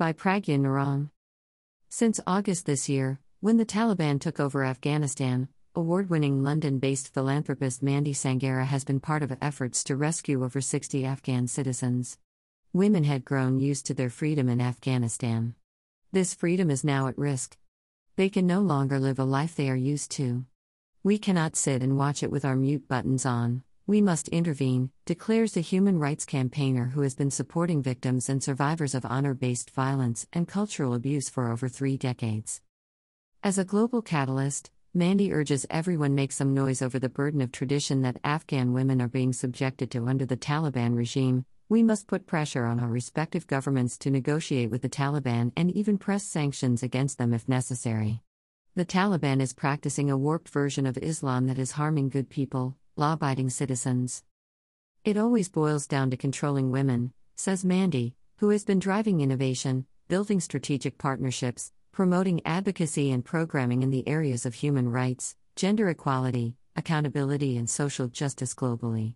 By Pragya Narang. Since August this year, when the Taliban took over Afghanistan, award winning London based philanthropist Mandy Sanghera has been part of efforts to rescue over 60 Afghan citizens. Women had grown used to their freedom in Afghanistan. This freedom is now at risk. They can no longer live a life they are used to. We cannot sit and watch it with our mute buttons on. We must intervene, declares the human rights campaigner who has been supporting victims and survivors of honor based violence and cultural abuse for over three decades. As a global catalyst, Mandy urges everyone make some noise over the burden of tradition that Afghan women are being subjected to under the Taliban regime. We must put pressure on our respective governments to negotiate with the Taliban and even press sanctions against them if necessary. The Taliban is practicing a warped version of Islam that is harming good people, law abiding citizens. It always boils down to controlling women, says Mandy, who has been driving innovation, building strategic partnerships, promoting advocacy and programming in the areas of human rights, gender equality, accountability, and social justice globally.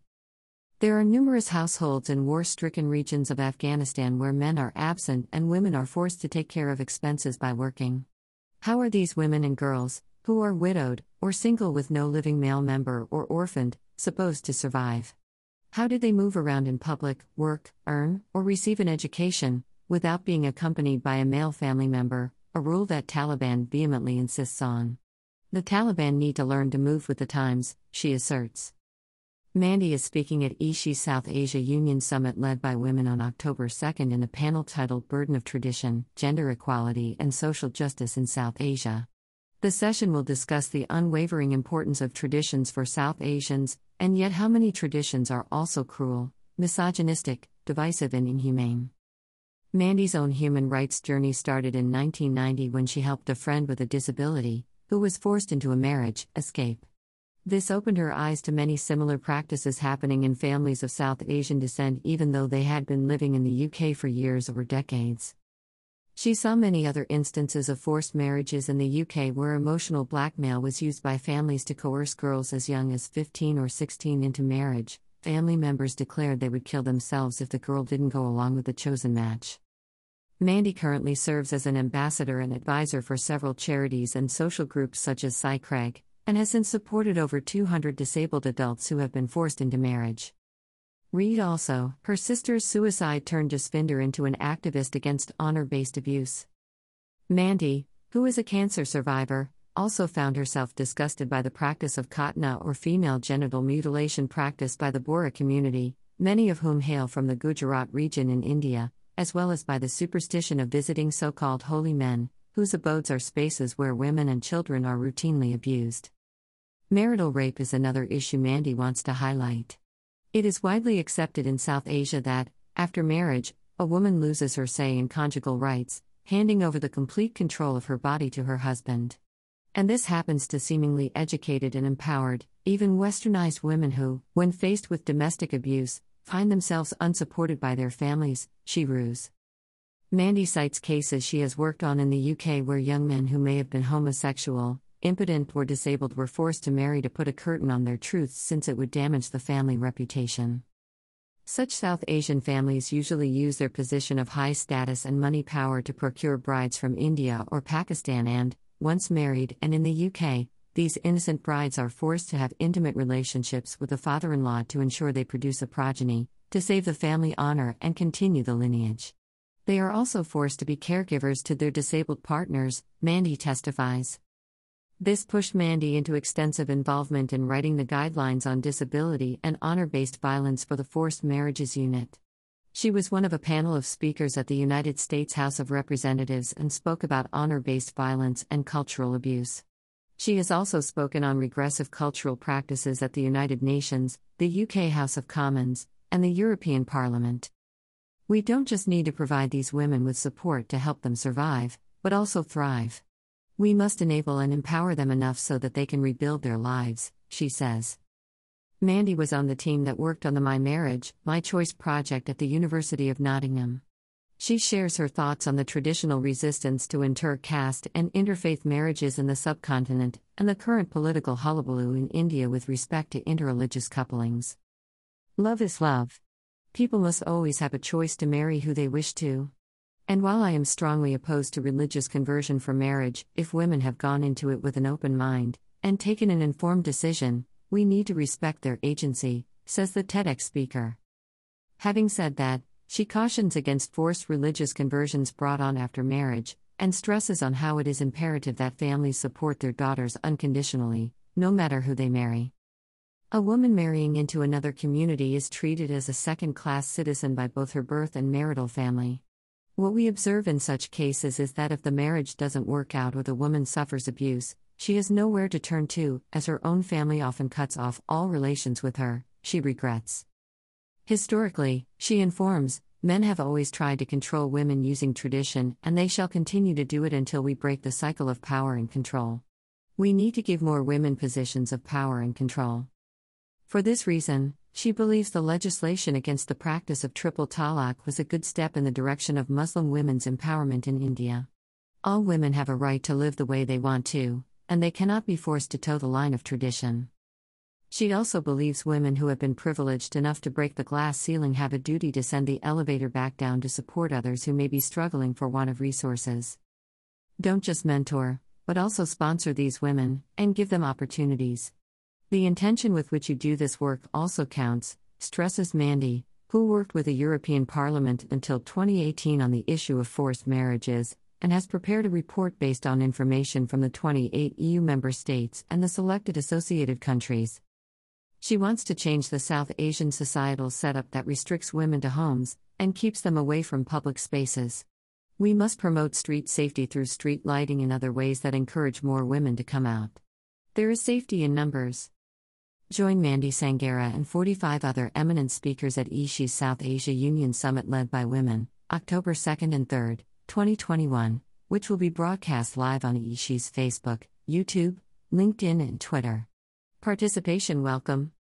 There are numerous households in war stricken regions of Afghanistan where men are absent and women are forced to take care of expenses by working. How are these women and girls, who are widowed, or single with no living male member or orphaned, supposed to survive? How do they move around in public, work, earn, or receive an education, without being accompanied by a male family member, a rule that Taliban vehemently insists on? The Taliban need to learn to move with the times, she asserts. Mandy is speaking at eShe South Asia Union Summit led by women on October 2nd in a panel titled Burden of Tradition, Gender Equality, and Social Justice in South Asia. The session will discuss the unwavering importance of traditions for South Asians, and yet how many traditions are also cruel, misogynistic, divisive, and inhumane. Mandy's own human rights journey started in 1990 when she helped a friend with a disability, who was forced into a marriage, escape. This opened her eyes to many similar practices happening in families of South Asian descent, even though they had been living in the UK for years or decades. She saw many other instances of forced marriages in the UK where emotional blackmail was used by families to coerce girls as young as 15 or 16 into marriage. Family members declared they would kill themselves if the girl didn't go along with the chosen match. Mandy currently serves as an ambassador and advisor for several charities and social groups such as Cy and has since supported over 200 disabled adults who have been forced into marriage. Read also, her sister's suicide turned Jasvinder into an activist against honor based abuse. Mandy, who is a cancer survivor, also found herself disgusted by the practice of khatna or female genital mutilation practiced by the Bohra community, many of whom hail from the Gujarat region in India, as well as by the superstition of visiting so called holy men, whose abodes are spaces where women and children are routinely abused. Marital rape is another issue Mandy wants to highlight. It is widely accepted in South Asia that, after marriage, a woman loses her say in conjugal rights, handing over the complete control of her body to her husband. And this happens to seemingly educated and empowered, even westernized women who, when faced with domestic abuse, find themselves unsupported by their families, she rues. Mandy cites cases she has worked on in the UK where young men who may have been homosexual, impotent or disabled were forced to marry to put a curtain on their truths since it would damage the family reputation. Such South Asian families usually use their position of high status and money power to procure brides from India or Pakistan and, once married and in the UK, these innocent brides are forced to have intimate relationships with the father in law to ensure they produce a progeny, to save the family honor and continue the lineage. They are also forced to be caregivers to their disabled partners, Mandy testifies. This pushed Mandy into extensive involvement in writing the guidelines on disability and honor based violence for the Forced Marriages Unit. She was one of a panel of speakers at the United States House of Representatives and spoke about honor based violence and cultural abuse. She has also spoken on regressive cultural practices at the United Nations, the UK House of Commons, and the European Parliament. We don't just need to provide these women with support to help them survive, but also thrive. We must enable and empower them enough so that they can rebuild their lives, she says. Mandy was on the team that worked on the My Marriage, My Choice project at the University of Nottingham. She shares her thoughts on the traditional resistance to inter caste and interfaith marriages in the subcontinent and the current political hullabaloo in India with respect to interreligious couplings. Love is love. People must always have a choice to marry who they wish to. And while I am strongly opposed to religious conversion for marriage, if women have gone into it with an open mind and taken an informed decision, we need to respect their agency, says the TEDx speaker. Having said that, she cautions against forced religious conversions brought on after marriage, and stresses on how it is imperative that families support their daughters unconditionally, no matter who they marry. A woman marrying into another community is treated as a second class citizen by both her birth and marital family. What we observe in such cases is that if the marriage doesn't work out or the woman suffers abuse, she has nowhere to turn to, as her own family often cuts off all relations with her, she regrets. Historically, she informs, men have always tried to control women using tradition, and they shall continue to do it until we break the cycle of power and control. We need to give more women positions of power and control. For this reason, she believes the legislation against the practice of triple talaq was a good step in the direction of Muslim women's empowerment in India. All women have a right to live the way they want to, and they cannot be forced to toe the line of tradition. She also believes women who have been privileged enough to break the glass ceiling have a duty to send the elevator back down to support others who may be struggling for want of resources. Don't just mentor, but also sponsor these women and give them opportunities. The intention with which you do this work also counts, stresses Mandy, who worked with the European Parliament until 2018 on the issue of forced marriages, and has prepared a report based on information from the 28 EU member states and the selected associated countries. She wants to change the South Asian societal setup that restricts women to homes and keeps them away from public spaces. We must promote street safety through street lighting and other ways that encourage more women to come out. There is safety in numbers. Join Mandy Sanghera and 45 other eminent speakers at eShe's South Asia Union Summit led by women, October 2nd and 3rd, 2021, which will be broadcast live on eShe's Facebook, YouTube, LinkedIn, and Twitter. Participation welcome.